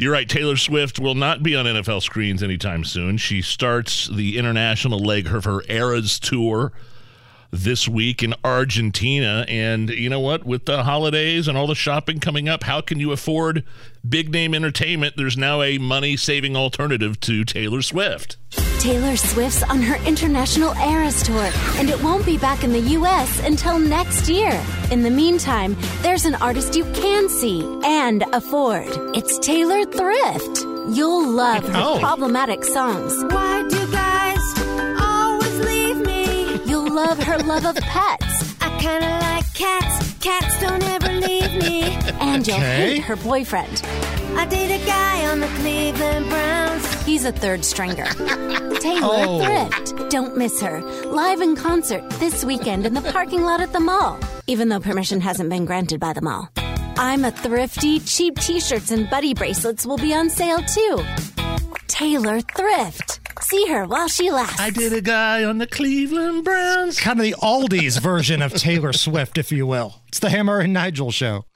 You're right. Taylor Swift will not be on NFL screens anytime soon. She starts the international leg of her Eras tour this week in Argentina. And you know what? With the holidays and all the shopping coming up, how can you afford big name entertainment? There's now a money saving alternative to Taylor Swift. Taylor Swift's on her international Eras tour, and it won't be back in the U.S. until next year. In the meantime, there's an artist you can see and afford. It's Taylor Thrift. You'll love her Oh. problematic songs. Why do guys always leave me? You'll love her love of pets. I kinda like cats. Cats don't ever leave me. And you'll Okay. hate her boyfriend. I date a guy on the Cleveland Browns. He's a third stringer. Taylor Oh. Thrift. Don't miss her. Live in concert this weekend in the parking lot at the mall, even though permission hasn't been granted by the mall. I'm a thrifty. Cheap t shirts and buddy bracelets will be on sale too. Taylor Thrift. See her while she lasts. I did a guy on the Cleveland Browns. Kind of the Aldi's version of Taylor Swift, if you will. It's the Hammer and Nigel show.